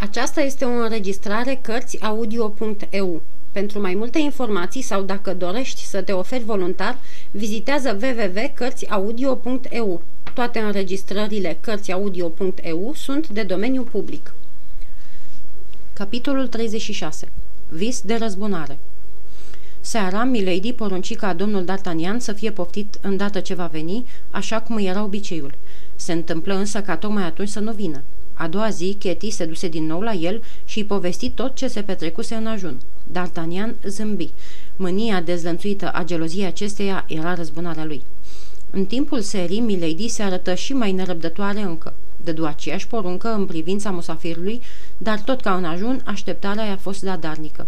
Aceasta este o înregistrare Cărțiaudio.eu. Pentru mai multe informații sau dacă dorești să te oferi voluntar, vizitează www.cărțiaudio.eu. Toate înregistrările Cărțiaudio.eu sunt de domeniu public. Capitolul 36. Vis de răzbunare Seara, Milady porunci ca domnul D'Artagnan să fie poftit îndată ce va veni, așa cum era obiceiul. Se întâmplă însă ca tocmai atunci să nu vină. A doua zi, Chetty se duse din nou la el și îi povesti tot ce se petrecuse în ajun. D'Artagnan zâmbi. Mânia dezlănțuită a geloziei acesteia era răzbunarea lui. În timpul serii, Milady se arătă și mai nerăbdătoare încă. Dădu aceeași poruncă în privința musafirului, dar tot ca în ajun, așteptarea i-a fost zadarnică.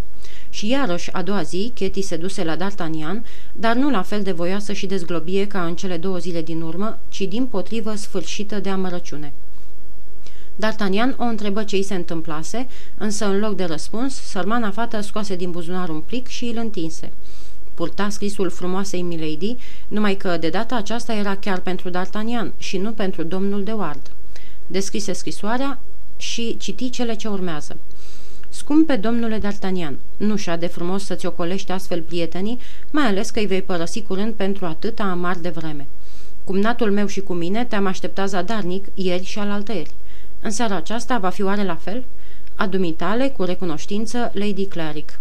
Și iarăși, a doua zi, Chetty se duse la D'Artagnan, dar nu la fel de voioasă și dezglobie ca în cele două zile din urmă, ci din potrivă sfârșită de amărăciune. D'Artagnan o întrebă ce îi se întâmplase, însă în loc de răspuns, sărmana fată scoase din buzunar un plic și îl întinse. Purta scrisul frumoasei Milady, numai că de data aceasta era chiar pentru D'Artagnan și nu pentru domnul de Ward. Descrise scrisoarea și citi cele ce urmează. Scumpe domnule D'Artagnan, nu și de frumos să-ți ocolești astfel prietenii, mai ales că îi vei părăsi curând pentru atâta amar de vreme. Cumnatul meu și cu mine te-am așteptat zadarnic ieri și alaltăieri. În seara aceasta va fi oare la fel? A dumitale, cu recunoștință, Lady Claric.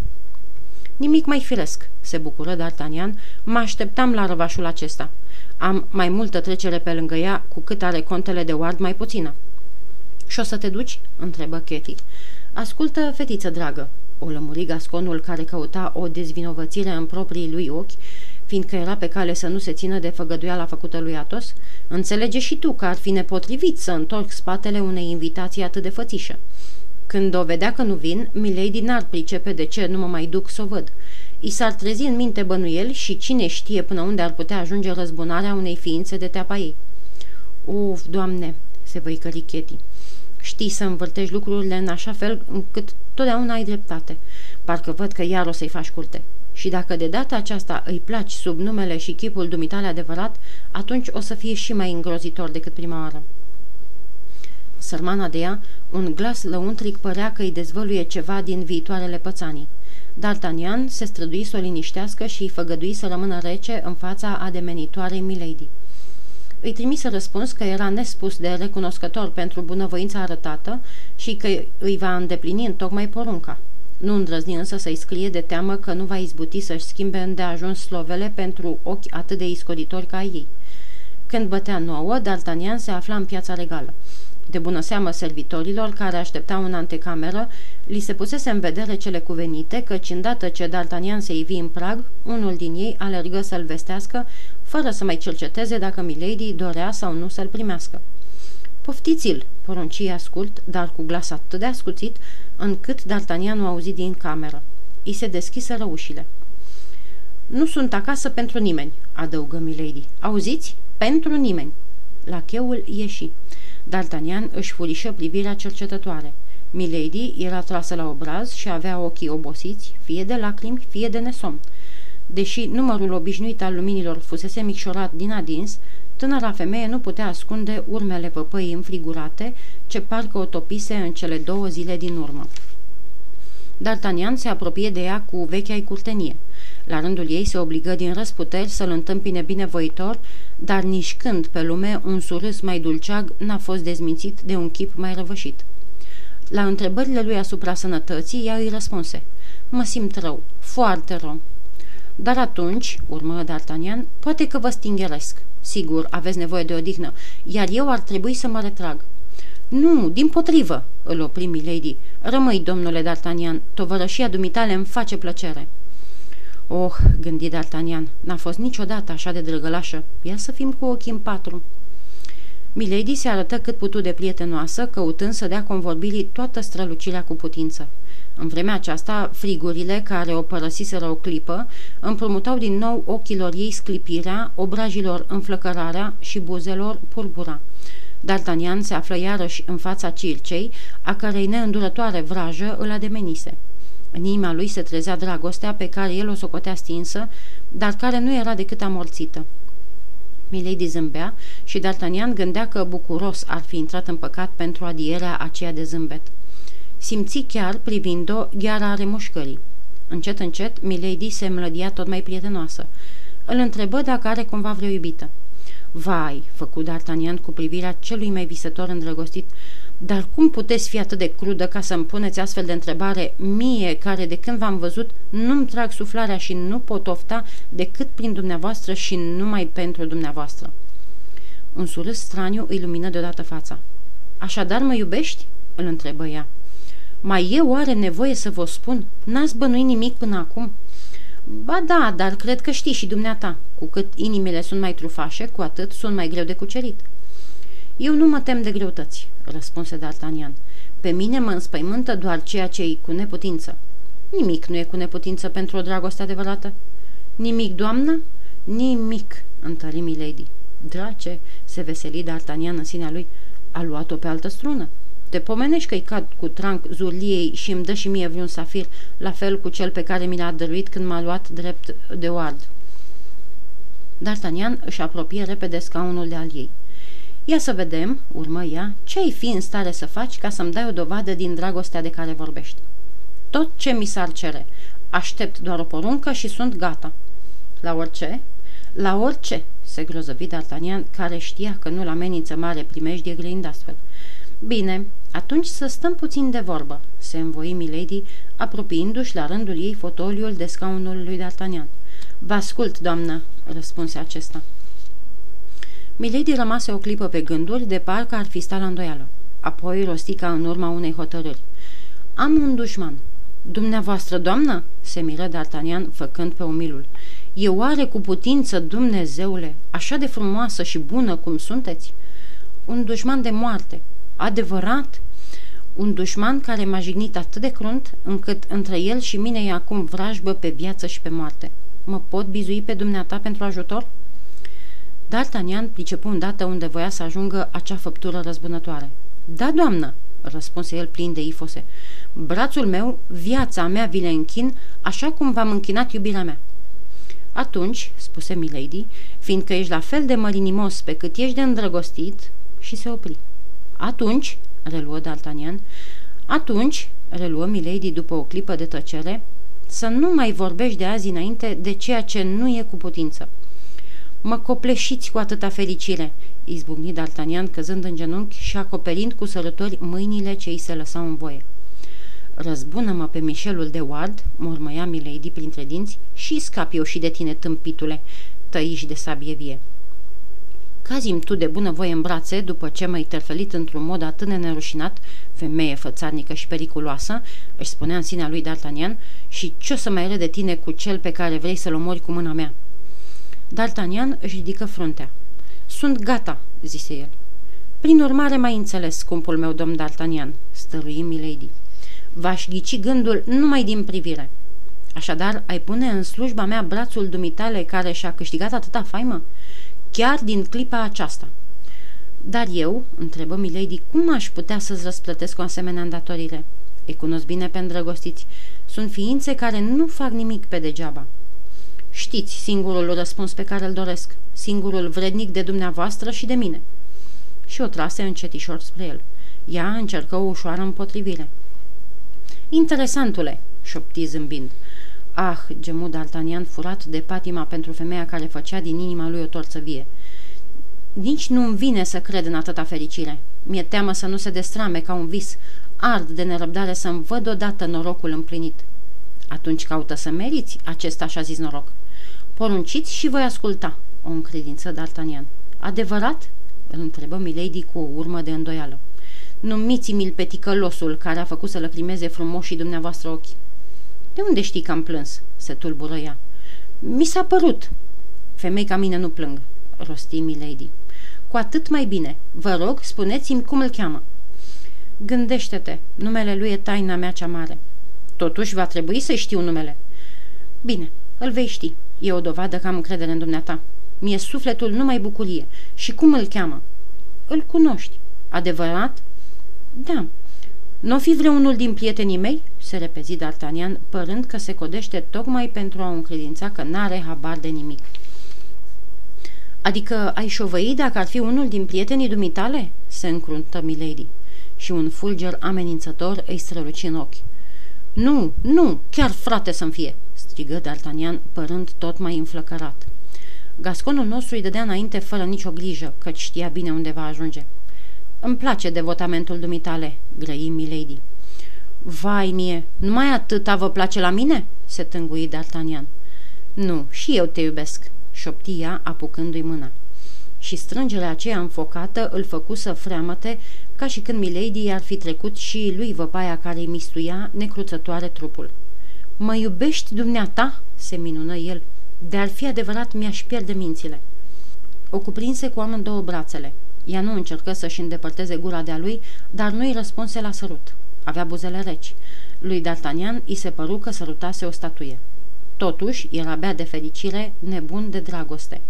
Nimic mai firesc, se bucură D'Artagnan, mă așteptam la răvașul acesta. Am mai multă trecere pe lângă ea, cu cât are contele de Ward mai puțină. Și o să te duci?" întrebă Katie. Ascultă, fetiță dragă," o lămuri gasconul care căuta o dezvinovățire în proprii lui ochi, fiindcă era pe cale să nu se țină de făgăduiala făcută lui Atos, înțelege și tu că ar fi nepotrivit să întorc spatele unei invitații atât de fățișă. Când o vedea că nu vin, Milady n-ar pricepe de ce nu mă mai duc să o văd. I s-ar trezi în minte bănuieli și cine știe până unde ar putea ajunge răzbunarea unei ființe de teapa ei. Uf, doamne, se văicări Chetty. Știi să învârtești lucrurile în așa fel încât totdeauna ai dreptate. Parcă văd că iar o să-i faci curte. Și dacă de data aceasta îi placi sub numele și chipul dumitale adevărat, atunci o să fie și mai îngrozitor decât prima oară. Sărmana de ea, un glas lăuntric părea că îi dezvăluie ceva din viitoarele pățanii. D'Artagnan se strădui să o liniștească și îi făgădui să rămână rece în fața ademenitoarei Milady. Îi trimise răspuns că era nespus de recunoscător pentru bunăvoința arătată și că îi va îndeplini în tocmai porunca. Nu îndrăzni însă să-i scrie de teamă că nu va izbuti să-și schimbe îndeajuns slovele pentru ochi atât de iscoditori ca ei. Când bătea nouă, D'Artagnan se afla în piața regală. De bună seamă servitorilor care așteptau în antecameră, li se pusese în vedere cele cuvenite, căci îndată ce D'Artagnan se ivi în prag, unul din ei alergă să-l vestească, fără să mai cerceteze dacă Milady dorea sau nu să-l primească. Poftiți-l, porunci ascult, dar cu glas atât de ascuțit, încât D'Artagnan nu auzi din cameră. I se deschise ușile. Nu sunt acasă pentru nimeni, adăugă Milady. Auziți? Pentru nimeni. La cheul ieși. D'Artagnan își furișă privirea cercetătoare. Milady era trasă la obraz și avea ochii obosiți, fie de lacrimi, fie de nesom. Deși numărul obișnuit al luminilor fusese micșorat din adins, tânăra femeie nu putea ascunde urmele văpăii înfrigurate, ce parcă o topise în cele două zile din urmă. D'Artagnan se apropie de ea cu vechea curtenie. La rândul ei se obligă din răsputeri să-l întâmpine binevoitor, dar nici când pe lume un surâs mai dulceag n-a fost dezmințit de un chip mai răvășit. La întrebările lui asupra sănătății, ea îi răspunse. Mă simt rău, foarte rău. Dar atunci, urmă D'Artagnan, poate că vă stingeresc. Sigur, aveți nevoie de odihnă, iar eu ar trebui să mă retrag. Nu, din potrivă, îl opri Milady. Rămâi, domnule D'Artagnan, tovărășia dumitale îmi face plăcere. Oh, gândi D'Artagnan, n-a fost niciodată așa de drăgălașă. Ia să fim cu ochii în patru. Milady se arătă cât putu de prietenoasă, căutând să dea convorbirii toată strălucirea cu putință. În vremea aceasta, frigurile care o părăsiseră o clipă împrumutau din nou ochilor ei sclipirea, obrajilor înflăcărarea și buzelor purbura. D'Artagnan se află iarăși în fața Circei, a cărei neîndurătoare vrajă îl ademenise. În inima lui se trezea dragostea pe care el o socotea stinsă, dar care nu era decât amorțită. Milady zâmbea și D'Artagnan gândea că bucuros ar fi intrat în păcat pentru adierea aceea de zâmbet. Simți chiar, privind-o, gheara remușcării. Încet, încet, Milady se mlădia tot mai prietenoasă. Îl întrebă dacă are cumva vreo iubită. Vai, făcu D'Artagnan cu privirea celui mai visător îndrăgostit, dar cum puteți fi atât de crudă ca să-mi puneți astfel de întrebare mie, care de când v-am văzut nu-mi trag suflarea și nu pot ofta decât prin dumneavoastră și numai pentru dumneavoastră? Un surâs straniu îi lumină deodată fața. Așadar mă iubești?" îl întrebă ea. Mai eu oare nevoie să vă spun? N-ați bănuit nimic până acum?" Ba da, dar cred că știi și dumneata. Cu cât inimile sunt mai trufașe, cu atât sunt mai greu de cucerit." Eu nu mă tem de greutăți," răspunse D'Artagnan. Pe mine mă înspăimântă doar ceea ce e cu neputință." Nimic nu e cu neputință pentru o dragoste adevărată." Nimic, doamnă?" Nimic," întări Milady. Drace, se veseli D'Artagnan în sinea lui, a luat-o pe altă strună. Te pomenești că-i cad cu tranc zurliei și îmi dă și mie vreun safir, la fel cu cel pe care mi l-a dăruit când m-a luat drept de oard. D'Artagnan își apropie repede scaunul de al ei. Ia să vedem, urmă ea, ce ai fi în stare să faci ca să-mi dai o dovadă din dragostea de care vorbești. Tot ce mi s-ar cere. Aștept doar o poruncă și sunt gata. La orice? La orice, se grozăvi D'Artagnan, care știa că nu-l amenință mare primejdie greind astfel. Bine, atunci să stăm puțin de vorbă, se învoi Milady, apropiindu-și la rândul ei fotoliul de scaunul lui D'Artagnan. Vă ascult, doamnă, răspunse acesta. Milady rămase o clipă pe gânduri, de parcă ar fi stat la îndoială. Apoi rosti ca în urma unei hotărâri. Am un dușman. Dumneavoastră, doamnă?" se miră D'Artagnan, făcând pe umilul. E oare cu putință, Dumnezeule, așa de frumoasă și bună cum sunteți? Un dușman de moarte. Adevărat? Un dușman care m-a jignit atât de crunt, încât între el și mine e acum vrajbă pe viață și pe moarte. Mă pot bizui pe dumneata pentru ajutor?" D'Artagnan pricepu îndată unde voia să ajungă acea făptură răzbunătoare. Da, doamnă!" răspunse el plin de ifose. Brațul meu, viața mea vi le închin, așa cum v-am închinat iubirea mea." Atunci, spuse Milady, fiindcă ești la fel de mărinimos pe cât ești de îndrăgostit, și se opri. Atunci, reluă D'Artagnan, atunci, reluă Milady după o clipă de tăcere, să nu mai vorbești de azi înainte de ceea ce nu e cu putință. Mă copleșiți cu atâta fericire, izbucni D'Artagnan căzând în genunchi și acoperind cu sărători mâinile ce îi se lăsau în voie. Răzbună-mă pe Michelul de Ward, mormăia Milady printre dinți, și scap eu și de tine, tâmpitule, tăiși de sabie vie. Cazim tu de bună voie în brațe, după ce m-ai terfelit într-un mod atât de nerușinat, femeie fățarnică și periculoasă, își spunea în sinea lui D'Artagnan, și ce o să mai de tine cu cel pe care vrei să-l omori cu mâna mea? D'Artagnan își ridică fruntea. Sunt gata, zise el. Prin urmare, mai înțeles, scumpul meu domn D'Artagnan, stărui Milady. V-aș ghici gândul numai din privire. Așadar, ai pune în slujba mea brațul dumitale care și-a câștigat atâta faimă? Chiar din clipa aceasta. Dar eu, întrebă Milady, cum aș putea să-ți răsplătesc o asemenea îndatorire? Îi cunosc bine pe îndrăgostiți. Sunt ființe care nu fac nimic pe degeaba. Știți singurul răspuns pe care îl doresc, singurul vrednic de dumneavoastră și de mine. Și o trase încetișor spre el. Ea încercă o ușoară împotrivire. Interesantule, șopti zâmbind. Ah, gemu D'Artagnan furat de patima pentru femeia care făcea din inima lui o torță vie. Nici nu-mi vine să cred în atâta fericire. Mi-e teamă să nu se destrame ca un vis. Ard de nerăbdare să-mi văd odată norocul împlinit. Atunci caută să meriți acest așa zis noroc. Porunciți și voi asculta, o încredință D'Artagnan. Adevărat? îl întrebă Milady cu o urmă de îndoială. Numiți-mi-l pe ticălosul care a făcut să lăcrimeze frumoșii dumneavoastră ochi. De unde știi că am plâns?" se tulbură ea. Mi s-a părut." Femei ca mine nu plâng," rosti Milady. Cu atât mai bine. Vă rog, spuneți-mi cum îl cheamă." Gândește-te, numele lui e taina mea cea mare." Totuși va trebui să știu numele." Bine, îl vei ști. E o dovadă că am încredere în dumneata. Mie sufletul numai bucurie. Și cum îl cheamă?" Îl cunoști. Adevărat?" Da. Nu fi vreunul din prietenii mei?" se repezi D'Artagnan, părând că se codește tocmai pentru a încredința că n-are habar de nimic. Adică ai șovăi dacă ar fi unul din prietenii dumitale?" se încruntă Milady. și un fulger amenințător îi străluci în ochi. Nu, nu, chiar frate să-mi fie!" Strigă D'Artagnan, părând tot mai înflăcărat. Gasconul nostru îi dădea înainte fără nicio grijă, căci știa bine unde va ajunge. Îmi place devotamentul dumitale," grăi Milady. Vai mie, numai atâta vă place la mine?" se tângui D'Artagnan. Nu, și eu te iubesc," șoptia apucându-i mâna. Și strângerea aceea înfocată îl făcu să freamăte ca și când Milady i-ar fi trecut și lui văpaia care îi mistuia necruțătoare trupul. Mă iubești, dumneata?" se minună el. De-ar fi adevărat, mi-aș pierde mințile." O cuprinse cu amândouă brațele. Ea nu încercă să-și îndepărteze gura de-a lui, dar nu-i răspunse la sărut. Avea buzele reci. Lui D'Artagnan îi se păru că sărutase o statuie. Totuși, era abia de fericire, nebun de dragoste.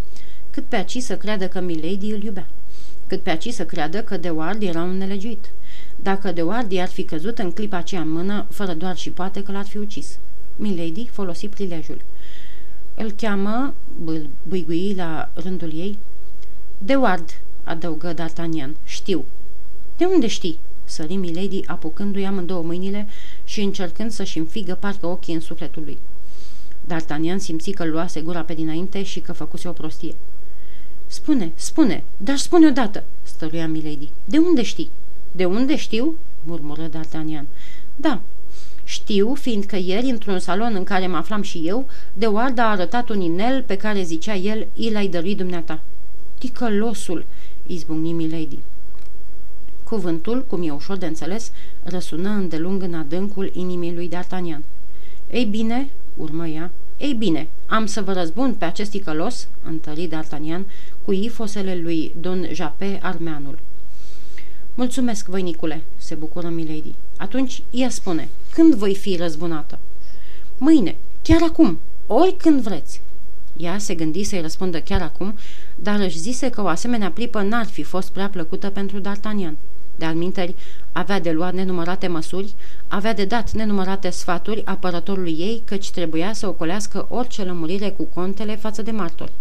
Cât pe aci să creadă că Milady îl iubea. Cât pe aci să creadă că De Ward era un nelegiuit. Dacă De Ward i-ar fi căzut în clipa aceea în mână, fără doar și poate că l-ar fi ucis. Milady folosi prilejul. Îl cheamă, bâigui la rândul ei. De Ward, adăugă D'Artagnan, știu. De unde știi? Sări Milady apucându-i amândouă mâinile și încercând să-și înfigă parcă ochii în sufletul lui. D'Artagnan simți că luase gura pe dinainte și că făcuse o prostie. Spune, spune, dar spune odată, stăruia Milady. De unde știi? De unde știu? murmură D'Artagnan. Da, știu, fiindcă ieri, într-un salon în care mă aflam și eu, de oardă a arătat un inel pe care zicea el, i l-ai dăruit dumneata. Ticălosul, izbucni Milady. Cuvântul, cum e ușor de înțeles, răsună îndelung în adâncul inimii lui D'Artagnan. Ei bine, urmă ea, ei bine, am să vă răzbun pe acest ticălos, întări D'Artagnan, cu ifosele lui Don Jape Armeanul. Mulțumesc, voinicule, se bucură Milady. Atunci, ea spune, când voi fi răzbunată? Mâine, chiar acum, oricând vreți. Ea se gândi să-i răspundă chiar acum, dar își zise că o asemenea plipă n-ar fi fost prea plăcută pentru D'Artagnan. De alminteri, avea de luat nenumărate măsuri, avea de dat nenumărate sfaturi apărătorului ei, căci trebuia să ocolească orice lămurire cu contele față de martori.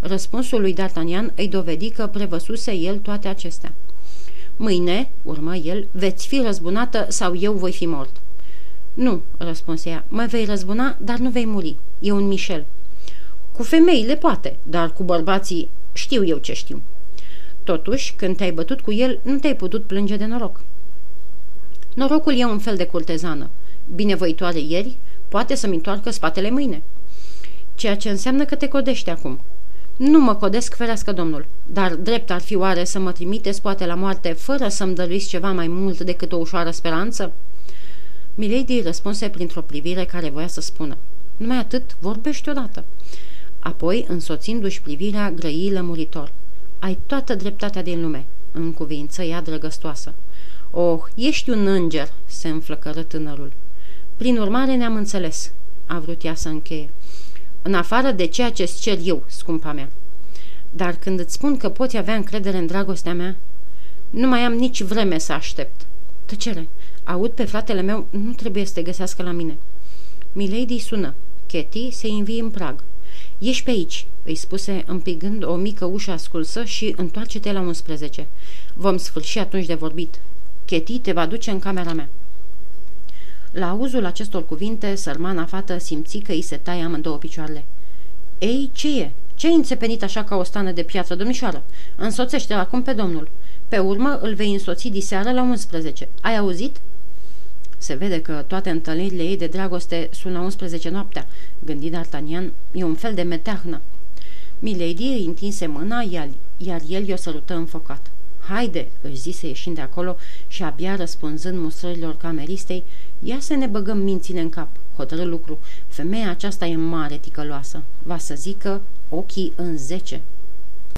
Răspunsul lui D'Artagnan îi dovedi că prevăsuse el toate acestea. Mâine, urmă el, veți fi răzbunată sau eu voi fi mort. Nu, răspunse ea, mă vei răzbuna, dar nu vei muri. E un Michel. Cu femeile poate, dar cu bărbații știu eu ce știu. Totuși, când te-ai bătut cu el, nu te-ai putut plânge de noroc. Norocul e un fel de curtezană. Binevoitoare ieri, poate să-mi întoarcă spatele mâine. Ceea ce înseamnă că te codești acum. Nu mă codesc, ferească domnul, dar drept ar fi oare să mă trimiteți poate la moarte fără să-mi dăruiți ceva mai mult decât o ușoară speranță? Milady răspunse printr-o privire care voia să spună. Numai atât, vorbești odată. Apoi, însoțindu-și privirea, grăi lămuritor. Ai toată dreptatea din lume, în cuvință ea drăgăstoasă. Oh, ești un înger, se înflăcără tânărul. Prin urmare ne-am înțeles, a vrut ea să încheie. În afară de ceea ce-ți cer eu, scumpa mea. Dar când îți spun că poți avea încredere în dragostea mea, nu mai am nici vreme să aștept. Tăcere, aud pe fratele meu, nu trebuie să te găsească la mine. Milady sună. Katie se invi în prag. Ești pe aici, îi spuse împigând o mică ușă ascunsă și întoarce-te la 11. Vom sfârși atunci de vorbit. Katie te va duce în camera mea. La auzul acestor cuvinte, sărmana fată simți că îi se taie amândouă picioarele. Ei, ce e? Ce-ai înțepenit așa ca o stană de piatră, domnișoară? Însoțește-l acum pe domnul. Pe urmă îl vei însoți diseară la 11. Ai auzit? Se vede că toate întâlnirile ei de dragoste sunt la 11 noaptea, gândi D'Artagnan, e un fel de meteahnă. Milady îi întinse mâna, iar, iar el i-o sărută înfocat. Haide, își zise ieșind de acolo și abia răspunzând mustrărilor cameristei, ia să ne băgăm mințile în cap, hotărâ lucru. Femeia aceasta e mare ticăloasă, va să zică ochii în zece.